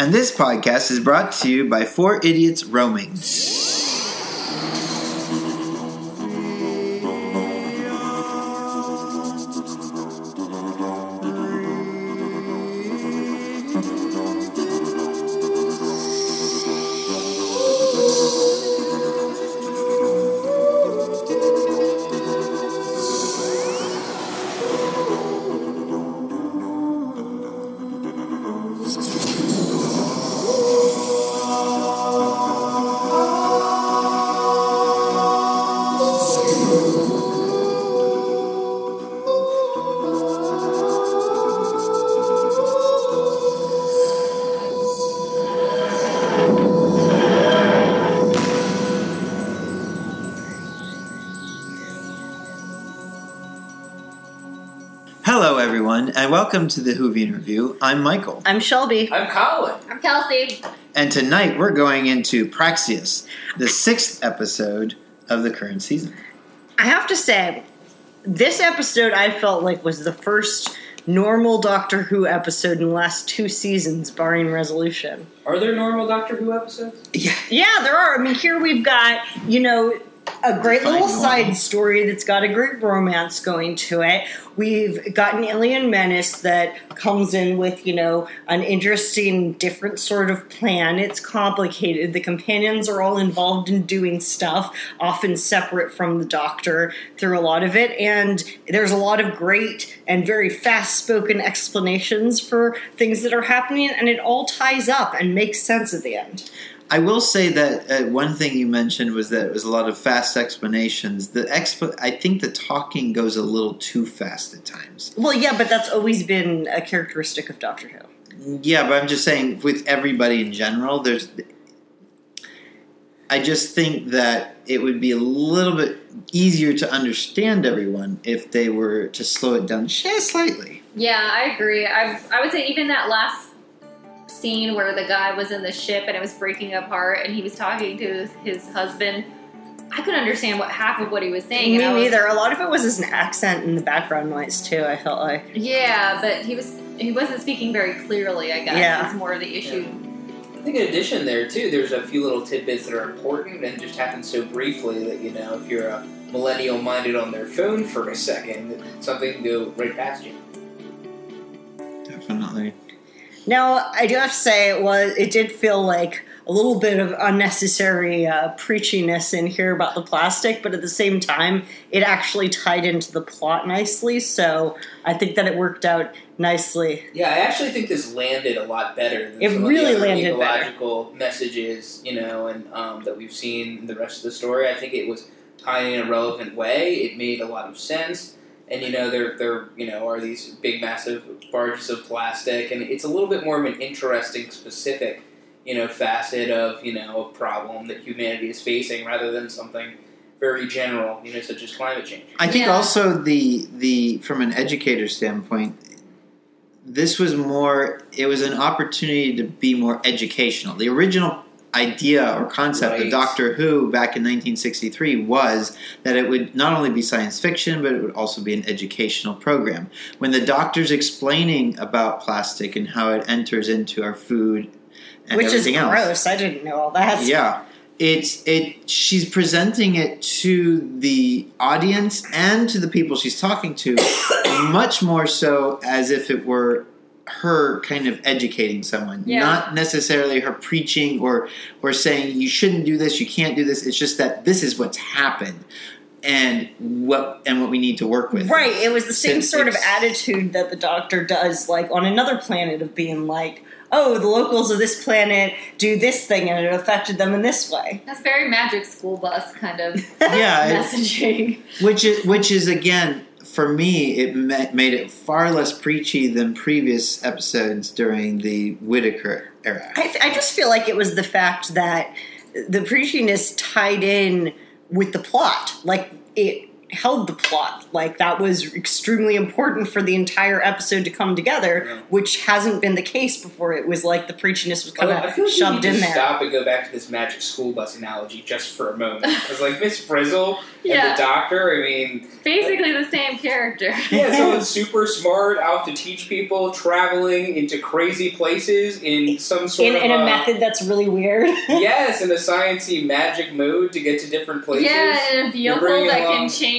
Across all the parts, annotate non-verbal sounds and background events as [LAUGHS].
And this podcast is brought to you by Four Idiots Roaming. Hello, everyone, and welcome to the Whovian Review. I'm Michael, I'm Shelby. I'm Colin. I'm Kelsey. and tonight we're going into Praxeus, the sixth episode of the current season. I have to say, this episode I felt like was the first normal Doctor Who episode in the last two seasons, barring resolution. Are there normal Doctor Who episodes? Yeah, Yeah, there are. I mean, here we've got, you know, a great little side story that's got a great romance going to it. We've got an alien menace that comes in with, you know, an interesting, different sort of plan. It's complicated. The companions are all involved in doing stuff, often separate from the doctor through a lot of it. And there's a lot of great and very fast spoken explanations for things that are happening, and it all ties up and makes sense at the end. I will say that uh, one thing you mentioned was that it was a lot of fast explanations. The exp- I think the talking goes a little too fast at times. Well, yeah, but that's always been a characteristic of Doctor Who. Yeah, but I'm just saying with everybody in general, there's. I just think that it would be a little bit easier to understand everyone if they were to slow it down just slightly. Yeah, I agree. I I would say even that last scene where the guy was in the ship and it was breaking apart and he was talking to his, his husband, I couldn't understand what half of what he was saying. Me and I was- neither. A lot of it was just an accent and the background noise too. I felt like. Yeah, but he was he wasn't speaking very clearly. I guess Yeah. is more of the issue. I think in addition there too, there's a few little tidbits that are important and just happen so briefly that you know if you're a millennial minded on their phone for a second, something can go right past you. Definitely. Now, I do have to say it was. It did feel like a little bit of unnecessary uh, preachiness in here about the plastic, but at the same time, it actually tied into the plot nicely. So I think that it worked out nicely. Yeah, I actually think this landed a lot better than It some really of the landed better. ecological messages, you know, and um, that we've seen in the rest of the story. I think it was tied in a relevant way. It made a lot of sense. And you know, there there you know are these big, massive barges of plastic, and it's a little bit more of an interesting, specific, you know, facet of you know a problem that humanity is facing, rather than something very general, you know, such as climate change. I think Yeah. also the the from an educator standpoint, this was more. It was an opportunity to be more educational. The original idea or concept of Doctor Who back in 1963 was that it would not only be science fiction, but it would also be an educational program. When the doctor's explaining about plastic and how it enters into our food and which is everything else, gross. I didn't know all that. yeah. It's it she's presenting it to the audience and to the people she's talking to [COUGHS] much more so as if it were her kind of educating someone Yeah. not necessarily her preaching or or saying you shouldn't do this you can't do this it's just that this is what's happened and what and what we need to work with Right, it was the same Since sort of attitude that the doctor does, like on another planet, of being like, "Oh, the locals of this planet do this thing, and it affected them in this way." That's very magic school bus kind of [LAUGHS] yeah messaging. which is which is again for me it made it far less preachy than previous episodes during the Whittaker era. I, I just feel like it was the fact that the preachiness tied in with the plot, like it held the plot. Like that was extremely important for the entire episode to come together, Yeah. which hasn't been the case before. It was like the preachiness was kind of like shoved we in to there. stop and go back to this magic school bus analogy just for a moment, [LAUGHS] because like Miss Frizzle and Yeah. the Doctor. I mean, Basically the same character. [LAUGHS] yeah, someone [LAUGHS] super smart, out to teach people, traveling into crazy places in some sort In, of in a uh, method that's really weird. yes, in a sciencey magic mode to get to different places. Yeah, and a vehicle that along- can change.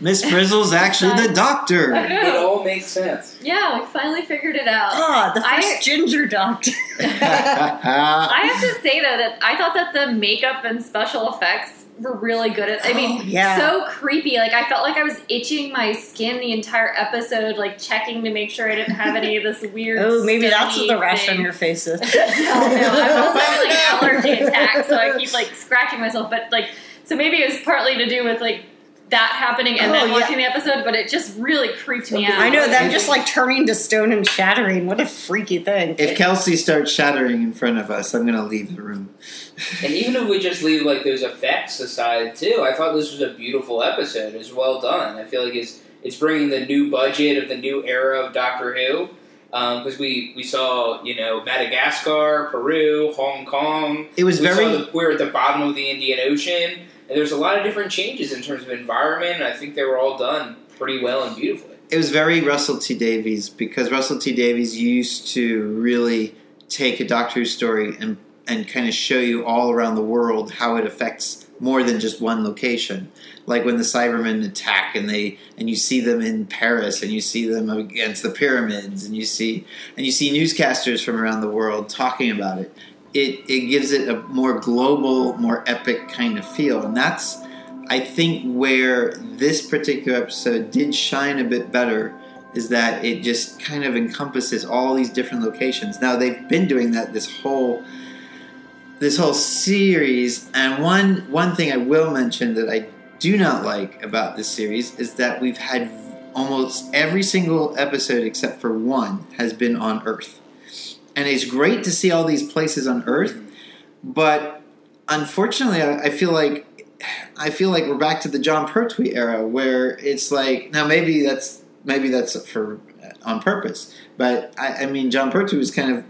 Miss Frizzle's actually the doctor. It all makes sense. Yeah, we finally figured it out. ah, the I- first ginger doctor. [LAUGHS] [LAUGHS] I have to say though that I thought that the makeup and special effects were really good at. I mean, Oh, [GASPS] yeah. so creepy. Like I felt like I was itching my skin the entire episode, like checking to make sure I didn't have any of this [LAUGHS] weird. oh, maybe that's what the rash thing. on your face is. no, no, I'm also having like allergy attack, so I keep like scratching myself. But like, so maybe it was partly to do with like that happening and Oh, then yeah. watching the episode, but it just really creeped me out. I know them just like turning to stone and shattering. What a freaky thing. if Kelsey starts shattering in front of us, I'm going to leave the room. And even if we just leave like those effects aside too, I thought this was a beautiful episode. It was well done. I feel like it's it's bringing the new budget of the new era of Doctor Who. Um, because we, we saw you know Madagascar, Peru, Hong Kong. It was We very. saw the, we're at the bottom of the Indian Ocean, and there's a lot of different changes in terms of environment. And I think they were all done pretty well and beautifully. it was very Russell T Davies because Russell T Davies used to really take a Doctor Who story and and kind of show you all around the world how it affects more than just one location. Like when the Cybermen attack and they and you see them in Paris and you see them against the pyramids and you see and you see newscasters from around the world talking about it. It it gives it a more global, more epic kind of feel, and that's I think where this particular episode did shine a bit better is that it just kind of encompasses all these different locations. Now they've been doing that this whole this whole series, and one one thing I will mention that I do not like about this series is that we've had almost every single episode except for one has been on Earth. And it's great to see all these places on Earth, but unfortunately I, I feel like I feel like we're back to the Jon Pertwee era where it's like now maybe that's maybe that's for uh, on purpose, but I, I mean Jon Pertwee was kind of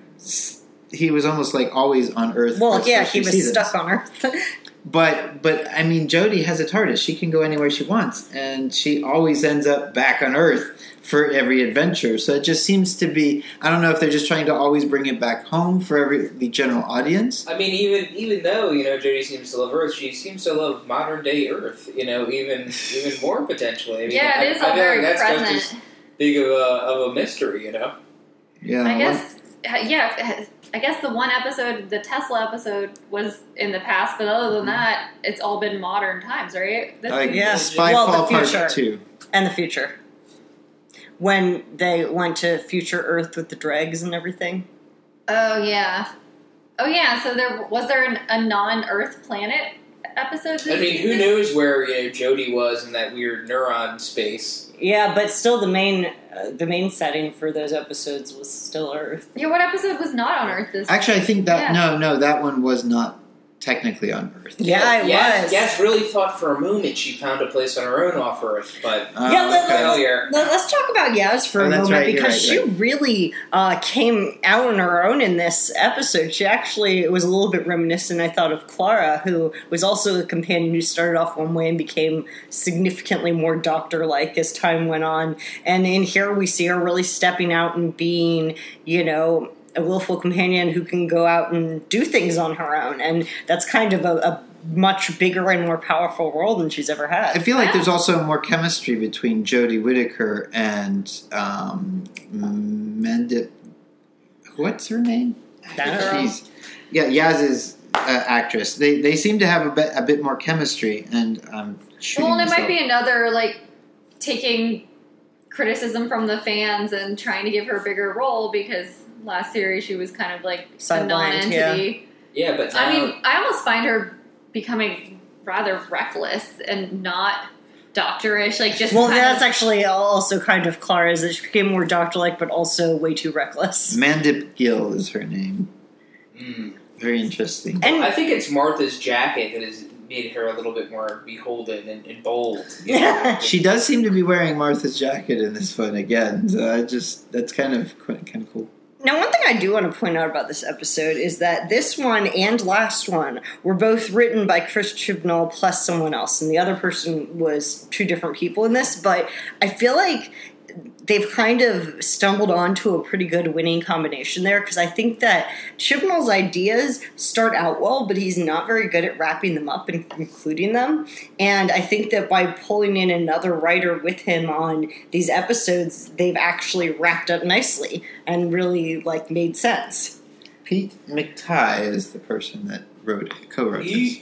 he was almost like always on Earth. Well, yeah, he was seasons. stuck on Earth. [LAUGHS] But but I mean Jodie has a TARDIS; she can go anywhere she wants, and she always ends up back on Earth for every adventure. So it just seems to be I don't know if they're just trying to always bring it back home for every the general audience. I mean, even even though you know Jodie seems to love Earth, she seems to love modern day Earth. You know, even even more potentially. I mean, yeah, I, it is I all feel very like that's present. just as big of a of a mystery. You know. Yeah, I one- guess, uh, yeah. I guess the one episode, the Tesla episode, was in the past, but other than mm-hmm. that, it's all been modern times, right? This like is- Yeah. Spyfall Well, the Part future. Two. and the future. When they went to future Earth with the dregs and everything. Oh yeah, oh yeah. So there was there an, a non-Earth planet episode. I mean, who knows where you know Jodie was in that weird neuron space? Yeah, but still, the main uh, the main setting for those episodes was still Earth. Yeah, what episode was not on Earth this? Actually, I think that Yeah. no, no, that one was not technically on Earth. Yeah, it Yaz, was. Yaz really thought for a moment she found a place on her own off Earth, but Uh, Yeah, let- let- failure. Let- Let's talk about Yaz for Oh, a moment right, because right, she right. really uh, came out on her own in this episode. She actually was a little bit reminiscent, I thought, of Clara, who was also a companion who started off one way and became significantly more doctor like as time went on. And in here, we see her really stepping out and being, you know, a willful companion who can go out and do things on her own. And that's kind of a, a much bigger and more powerful role than she's ever had. I feel like Yeah. there's also more chemistry between Jodie Whittaker and um, Mandip. What's her name? I don't know. Yeah, Yaz's uh, actress. They they seem to have a bit a bit more chemistry, and um, shooting well, and it might be another like taking criticism from the fans and trying to give her a bigger role because last series she was kind of like a Sidelined, non-entity. Yeah, but now, I mean, I almost find her becoming rather reckless and not doctorish. Like just Well, that's of, actually also kind of Clara's. That she became more doctor-like, but also way too reckless. Mandip Gill is her name. Mm. Very interesting. And I think it's Martha's jacket that is made her a little bit more beholden and, and bold. you [LAUGHS] Yeah. know? She does seem to be wearing Martha's jacket in this one again. So I just that's kind of kind of cool. Now, one thing I do want to point out about this episode is that this one and last one were both written by Chris Chibnall plus someone else, and the other person was two different people in this. But I feel like they've kind of stumbled onto a pretty good winning combination there because I think that Chibnall's ideas start out well, but he's not very good at wrapping them up and concluding them. And I think that by pulling in another writer with him on these episodes, they've actually wrapped up nicely and really like made sense. Pete McTighe is the person that wrote co-wrote this.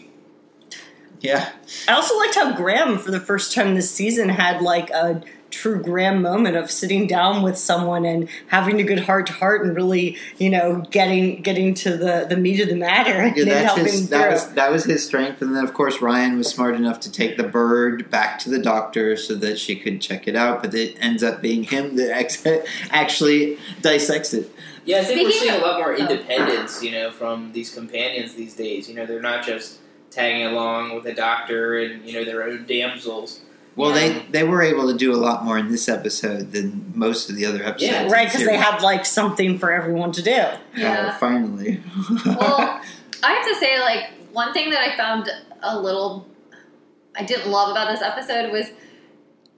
Yeah, I also liked how Graham, for the first time this season, had like a true Graham moment of sitting down with someone and having a good heart to heart and really, you know, getting getting to the the meat of the matter yeah that's helping his, through. that was that was his strength. And then of course Ryan was smart enough to take the bird back to the doctor so that she could check it out. But it ends up being him that [LAUGHS] ex- actually dissects it. Yeah, I think we're Speaking seeing a lot more oh. independence, you know, from these companions these days. You know, they're not just tagging along with a doctor and you know their own damsels. Well, Yeah. they they were able to do a lot more in this episode than most of the other episodes. Yeah, right, because they had like something for everyone to do. Uh, Yeah. finally. [LAUGHS] well, I have to say, like, one thing that I found a little I didn't love about this episode was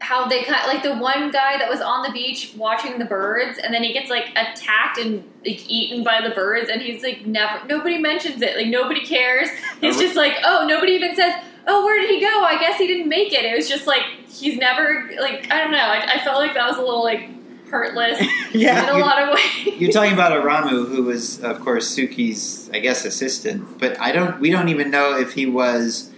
how they kind like the one guy that was on the beach watching the birds, and then he gets like attacked and like eaten by the birds, and he's like never nobody mentions it, like nobody cares. He's just like, oh, nobody even says, oh, where did he go? I guess he didn't make it. It was just like he's never like I don't know. I, I felt like that was a little like heartless [LAUGHS] Yeah. in a lot of ways. You're talking about Aramu, who was, of course, Suki's, I guess, assistant. But I don't. We don't even know if he was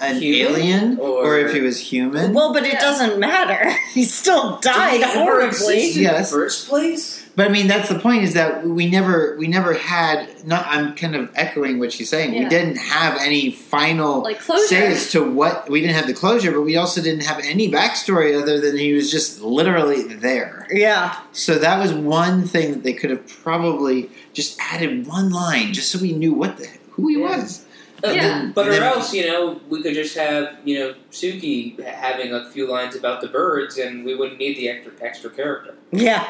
an Human? alien or, Or- if he was human. Well, but it Yeah. doesn't matter. [LAUGHS] He still died he horribly. exist in Yes. the first place? But I mean, that's the point. Is that we never, we never had. Not. I'm kind of echoing what she's saying. We didn't have any final Like closure. say as to what we didn't have the closure, but we also didn't have any backstory other than he was just literally there. Yeah. So that was one thing that they could have probably just added one line, just so we knew what the who he Yeah. was. Uh, Yeah. But or Then- else, you know, we could just have, you know, Suki having a few lines about the birds and we wouldn't need the extra extra character. Yeah.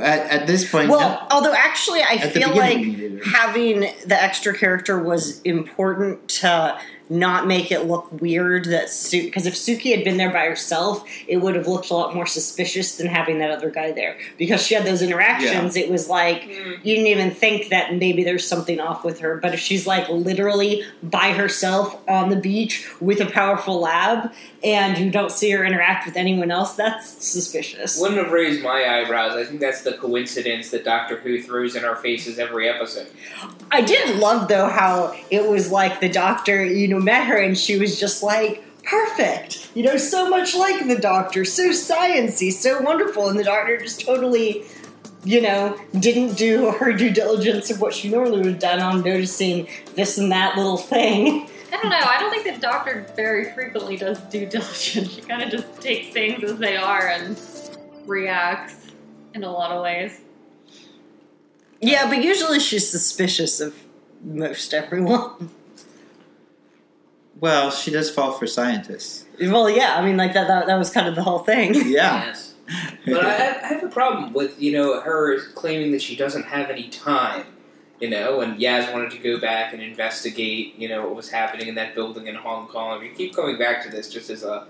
At, at this point, Well, although actually, I at feel like we needed her. having the extra character was important to not make it look weird that Suki, because if Suki had been there by herself, it would have looked a lot more suspicious than having that other guy there. Because she had those interactions, it was like hmm. you didn't even think that maybe there's something off with her. But if she's like literally by herself on the beach with a powerful lab, and you don't see her interact with anyone else, that's suspicious. Wouldn't have raised my eyebrows. I think that's the coincidence that Doctor Who throws in our faces every episode. I did love though how it was like the doctor, you know, met her and she was just like perfect. You know, so much like the doctor, so sciency, so wonderful, and the doctor just totally, you know, didn't do her due diligence of what she normally would have done on noticing this and that little thing. [LAUGHS] I don't know. I don't think the doctor very frequently does due diligence. She kind of just takes things as they are and reacts in a lot of ways. Yeah, but usually she's suspicious of most everyone. well, she does fall for scientists. Well, yeah, I mean, like that, that, that was kind of the whole thing. Yeah. Yes. [LAUGHS] But I, have- I have a problem with, you know, her claiming that she doesn't have any time. You know, and Yaz wanted to go back and investigate, you know, what was happening in that building in Hong Kong. We keep coming back to this just as a,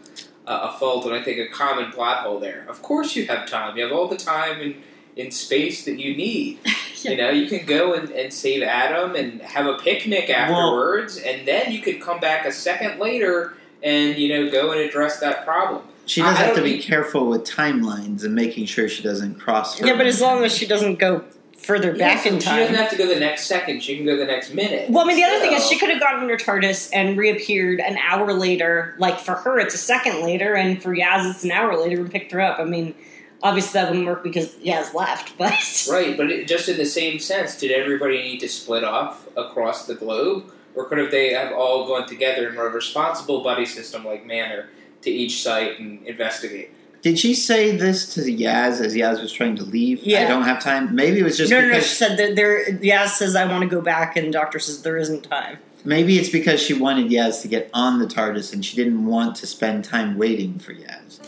a, a fault and I think a common plot hole there. Of course you have time. You have all the time in, in space that you need. [LAUGHS] You know, you can go and, and save Adam and have a picnic afterwards, and then you could come back a second later and, you know, go and address that problem. She does I- I have to be need- careful with timelines and making sure she doesn't cross her. Yeah, but as long as she doesn't go further back Yeah, in time. She doesn't have to go the next second. She can go the next minute. Well, I mean, the other thing is she could have gotten her TARDIS and reappeared an hour later. Like for her, it's a second later, and for Yaz, it's an hour later and picked her up. I mean, obviously that wouldn't work because Yaz left, [LAUGHS] but Right, but it, just in the same sense, did everybody need to split off across the globe, or could have they have all gone together in a responsible buddy system like Manor to each site and investigate? Did she say this to Yaz as Yaz was trying to leave? Yeah. I don't have time. Maybe it was just no, no, no. She said that there. Yaz says I want to go back, and Doctor says there isn't time. Maybe it's because she wanted Yaz to get on the TARDIS and she didn't want to spend time waiting for Yaz.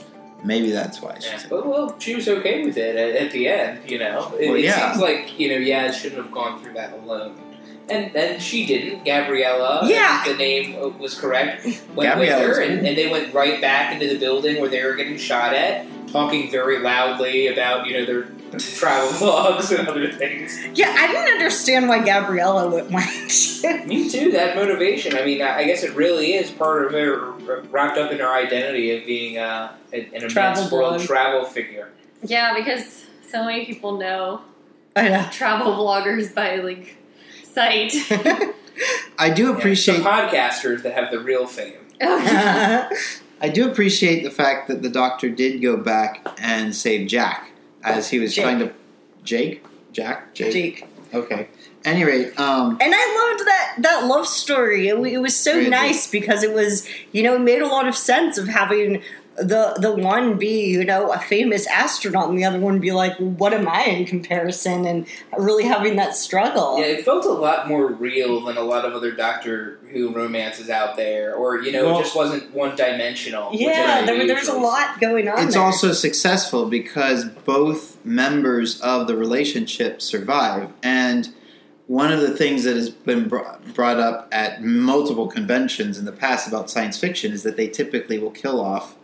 Maybe that's why she Yeah, said. but well, she was okay with it at, at the end. You know, it, Well, it yeah. seems like you know Yaz shouldn't have gone through that alone, and and she didn't. Gabriella, Yeah. the name was correct. Went Gabriella with her, and, and they went right back into the building where they were getting shot at, talking very loudly about you know their travel [LAUGHS] vlogs and other things. Yeah, I didn't understand why Gabriella went. [LAUGHS] Me too. That motivation. I mean, I I guess it really is part of her wrapped up in her identity of being uh, an, an immense Travel world blog. travel figure. Yeah, because so many people know I know. travel vloggers by like sight. [LAUGHS] I do Yeah, appreciate podcasters that have the real fame. [LAUGHS] I do appreciate the fact that the doctor did go back and save Jack as he was Jake. trying to Jake? Jack? Jake? Jake. Okay. Any rate, um And I loved that that love story. It, it was so Really? nice because it was, you know, it made a lot of sense of having the the one be, you know, a famous astronaut and the other one be like, what am I in comparison? And really having that struggle. Yeah, it felt a lot more real than a lot of other Doctor Who romances out there, or you know, Well- it just wasn't one dimensional. Yeah, there, there's a lot going on. it's there. also successful because both members of the relationship survive and one of the things that has been brought up at multiple conventions in the past about science fiction is that they typically will kill off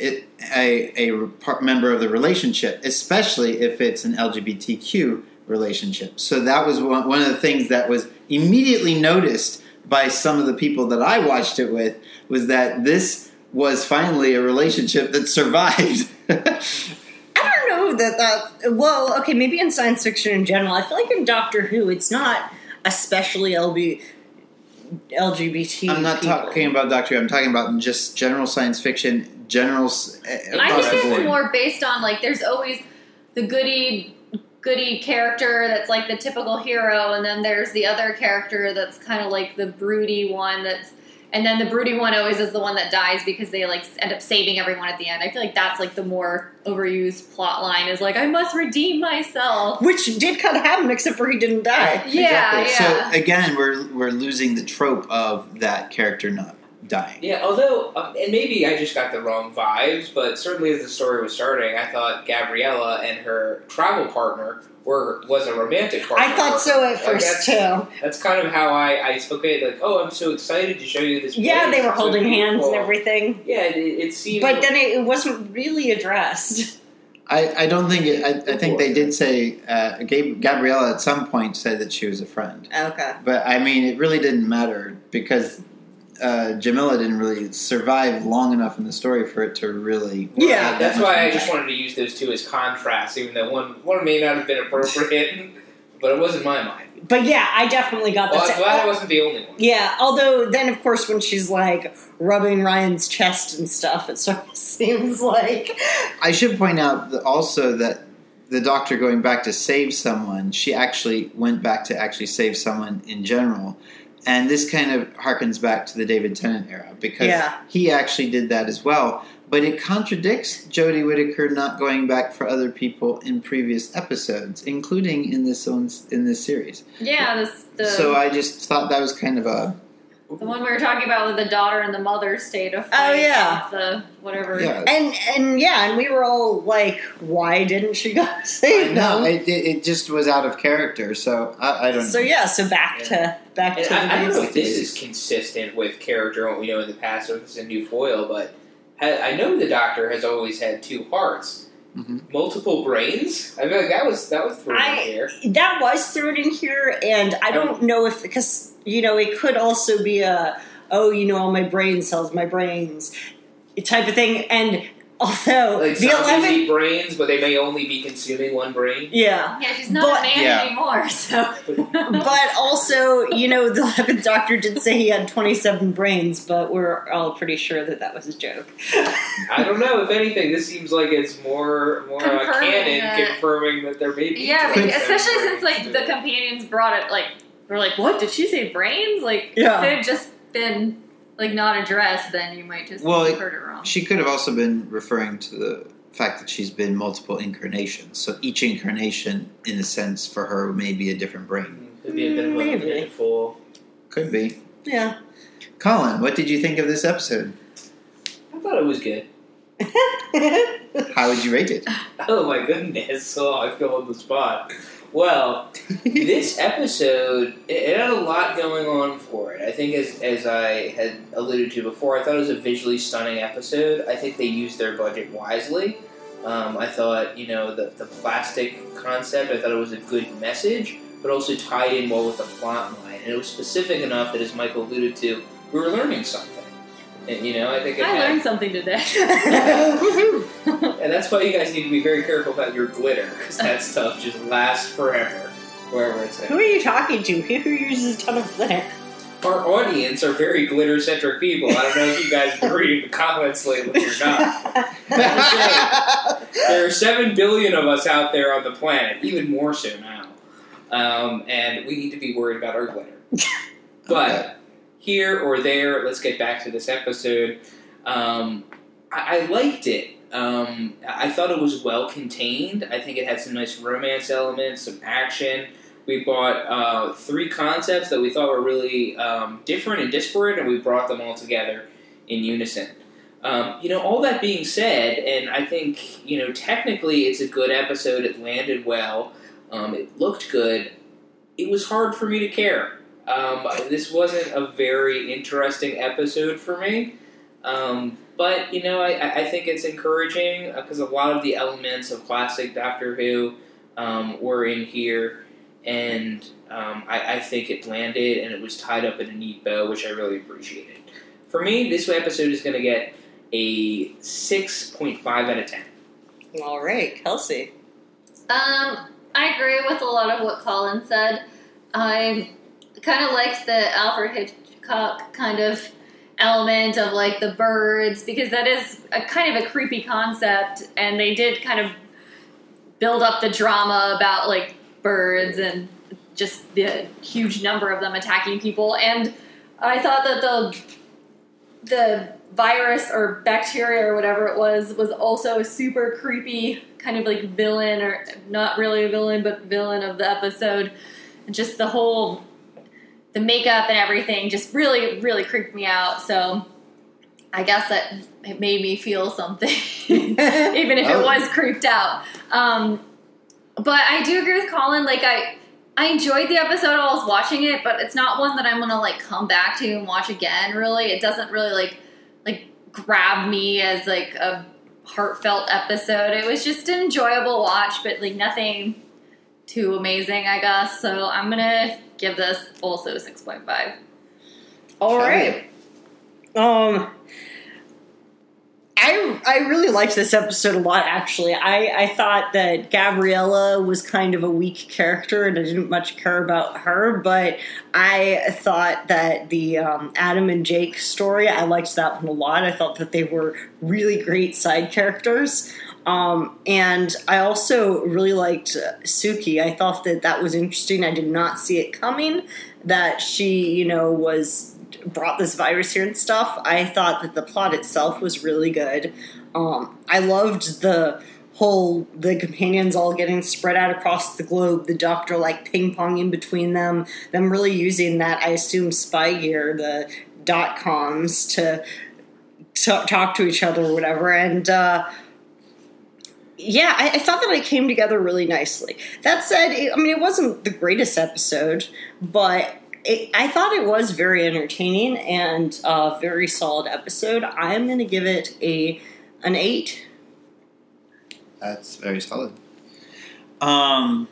it, a, a par- member of the relationship, especially if it's an LGBTQ relationship. So that was one, one of the things that was immediately noticed by some of the people that I watched it with was that this was finally a relationship that survived. [LAUGHS] I don't know that that. Well, okay, maybe in science fiction in general. I feel like in Doctor Who, it's not especially LB, LGBT. I'm not people. talking about Doctor Who. I'm talking about just general science fiction, general s- uh, I across think it's more based on like there's always the goody goody character that's like the typical hero, and then there's the other character that's kind of like the broody one that's. And then the broody one always is the one that dies because they like end up saving everyone at the end. I feel like that's like the more overused plot line is like I must redeem myself. Which did kind of happen, except for he didn't die. Yeah, Exactly. yeah. So again, we're we're losing the trope of that character not dying. Yeah, although, um, and maybe I just got the wrong vibes, but certainly as the story was starting, I thought Gabriella and her travel partner were was a romantic partner. I thought so at Like, first that's- too. That's kind of how I, I took it. Like, oh, I'm so excited to show you this. Yeah, they were It's so holding hands and everything, Yeah, it, it seemed. but then it, it wasn't really addressed. I, I don't think it, I, I think they did say uh, Gab- Gabriella at some point said that she was a friend, Okay. but I mean it really didn't matter because uh, Jamila didn't really survive long enough in the story for it to really. work Yeah, out that That's much why I just wanted to use those two as contrasts, even though one one may not have been appropriate, but it was in my mind. But yeah, I definitely got Well, this. I'm glad I wasn't the only one. Yeah, although then of course when she's like rubbing Ryan's chest and stuff, it sort of [LAUGHS] seems like I should point out that also that the doctor going back to save someone, she actually went back to actually save someone in general. And this kind of harkens back to the David Tennant era because Yeah. he actually did that as well. But it contradicts Jodie Whittaker not going back for other people in previous episodes, including in this own, in this series. Yeah, this the so I just thought that was kind of a the one we were talking about with the daughter and the mother state of Oh, yeah. the whatever. yeah. and and yeah, and we were all like, why didn't she go [LAUGHS] save No, them? it, it it just was out of character. So I, I don't. So know. yeah, so back to back And to I, I don't know if this is consistent with character and what we know in the past, or if it's a new foil, but ha- I know the Doctor has always had two hearts, Mhm. multiple brains. I feel like that was that was thrown I- in here. that was thrown in here, and I don't know if because you know it could also be a oh you know all my brain cells, my brains type of thing, and although Like the zombies eleven, eat brains, but they may only be consuming one brain. yeah. Yeah, she's not But- a man Yeah. anymore, [LAUGHS] so. But also, you know, the eleventh Doctor did say he had twenty-seven brains, but we're all pretty sure that that was a joke. I don't know. If anything, this seems like it's more more uh, canon that- confirming that there may be. yeah, Could- but especially since like the companions brought it, like we're like, what did she say? Brains? Like, Yeah. if it had just been like not addressed, then you might just Well, have heard it wrong. She could have also been referring to the fact that she's been multiple incarnations. So each incarnation, in a sense, for her may be a different brain. Could be a bit of a Maybe. handful. Could be. Yeah. Colin, what did you think of this episode? I thought it was good. [LAUGHS] How would you rate it? Oh my goodness! So I feel on the spot. Well, [LAUGHS] this episode it, it had a lot going on for it. I think, as as I had alluded to before, I thought it was a visually stunning episode. I think they used their budget wisely. Um, I thought, you know, the the plastic concept. I thought it was a good message, but also tied in well with the plot line, and it was specific enough that, as Michael alluded to, we were learning something. And, you know, I think I had, learned something today. [LAUGHS] and that's why you guys need to be very careful about your glitter, because that stuff just lasts forever, wherever it's Who are you talking to? Who uses a ton of glitter? Our audience are very glitter centric people. I don't know if you guys [LAUGHS] have been reading the comments lately or not. [LAUGHS] There are 7 billion of us out there on the planet, even more so now. Um, and we need to be worried about our glitter. But here or there, let's get back to this episode. Um, I, I liked it. Um, I thought it was well contained. I think it had some nice romance elements, some action. We brought uh, three concepts that we thought were really um, different and disparate, and we brought them all together in unison. Um, you know, all that being said, and I think, you know, technically it's a good episode. It landed well. Um, it looked good. It was hard for me to care. Um, this wasn't a very interesting episode for me. Um, but, you know, I, I think it's encouraging because a lot of the elements of classic Doctor Who um, were in here. And um, I, I think it landed and it was tied up in a neat bow, which I really appreciated. For me, this episode is going to get a 6.5 out of 10. All right, Kelsey. Um, I agree with a lot of what Colin said. I kind of liked the Alfred Hitchcock kind of element of like the birds because that is a kind of a creepy concept, and they did kind of build up the drama about like birds and just the huge number of them attacking people. And I thought that the the virus or bacteria or whatever it was was also a super creepy kind of like villain or not really a villain but villain of the episode just the whole the makeup and everything just really really creeped me out so i guess that it made me feel something [LAUGHS] even if Oh. it was creeped out um, but i do agree with colin like i I enjoyed the episode while I was watching it, but it's not one that I'm gonna like come back to and watch again. Really, it doesn't really like like grab me as like a heartfelt episode. It was just an enjoyable watch, but like nothing too amazing, I guess. So I'm gonna give this also a six point five. All right. Um, I I really liked this episode a lot. Actually, I I thought that Gabriella was kind of a weak character, and I didn't much care about her. But I thought that the um, Adam and Jake story, I liked that one a lot. I thought that they were really great side characters. Um, and I also really liked uh, Suki. I thought that that was interesting. I did not see it coming. That she, you know, was brought this virus here and stuff. I thought that the plot itself was really good. Um, I loved the whole the companions all getting spread out across the globe. The doctor like ping ponging between them. Them really using that. I assume spy gear, the dot coms to to talk to each other or whatever. And uh, yeah, I, I thought that it came together really nicely. That said, it, I mean, it wasn't the greatest episode, but it, I thought it was very entertaining and a very solid episode. I'm going to give it a an eight. That's very solid. Um,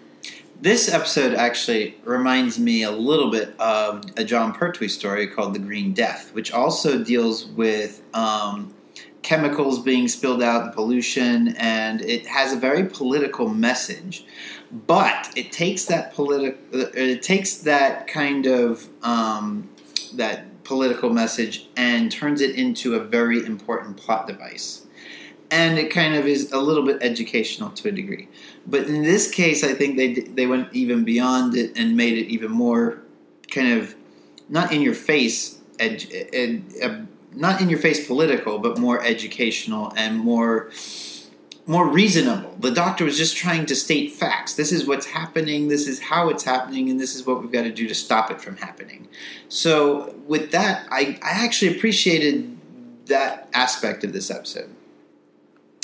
this episode actually reminds me a little bit of a Jon Pertwee story called The Green Death, which also deals with um, chemicals being spilled out and pollution, and it has a very political message. But it takes that political, it takes that kind of um, that political message and turns it into a very important plot device and it kind of is a little bit educational to a degree. But in this case, I think they they went even beyond it and made it even more kind of not in your face, ed, ed, uh, not in your face political, but more educational and more more reasonable. The doctor was just trying to state facts. This is what's happening, this is how it's happening, and this is what we've got to do to stop it from happening. So, with that, I, I actually appreciated that aspect of this episode.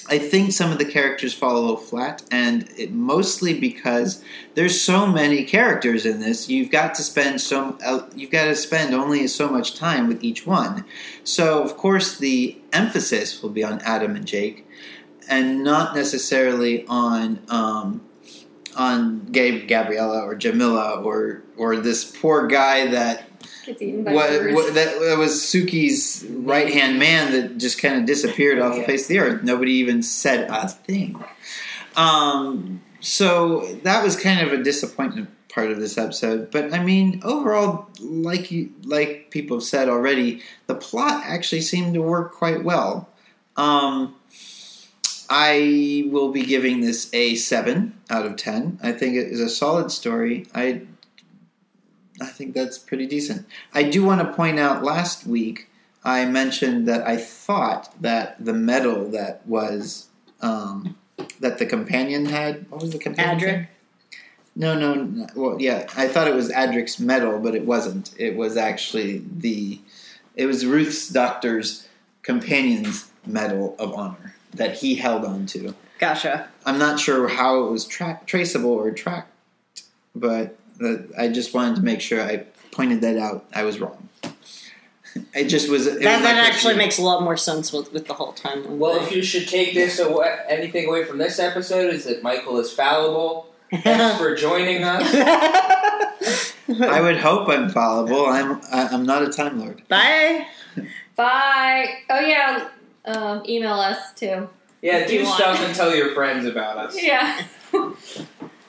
I think some of the characters fall a little flat, and it mostly because there's so many characters in this. You've got to spend so uh, you've got to spend only so much time with each one. So of course the emphasis will be on Adam and Jake, and not necessarily on um, on Gabe, Gabriella or Jamila or or this poor guy that Gets eaten by what, what, that, that was Suki's right hand man that just kind of disappeared off the face of the earth. Nobody even said a thing. Um, so that was kind of a disappointment part of this episode. But I mean, overall, like you, like people have said already, the plot actually seemed to work quite well. Um, I will be giving this a seven out of ten. I think it is a solid story. I I think that's pretty decent. I do want to point out last week I mentioned that I thought that the medal that was um, that the companion had. What was the companion? Adric. No, no, no. Well, yeah, I thought it was Adric's medal, but it wasn't. It was actually the. It was Ruth's doctor's companion's medal of honor that he held on to. Gotcha. I'm not sure how it was tra- traceable or tracked, but I just wanted to make sure I pointed that out. I was wrong. [LAUGHS] It just was. It that was that actually makes a lot more sense with, with the whole timeline. Well, if you should take this away, anything away from this episode is that Michael is fallible. Thanks for joining us. [LAUGHS] I would hope I'm fallible. I'm. I- I'm not a time lord. Bye. Bye. Oh yeah. Um, email us too. Yeah, Do you do want- stuff and tell your friends about us. [LAUGHS] Yeah.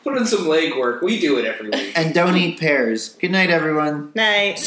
Put in some legwork. We do it every week. And don't eat pears. Good night, everyone. Night.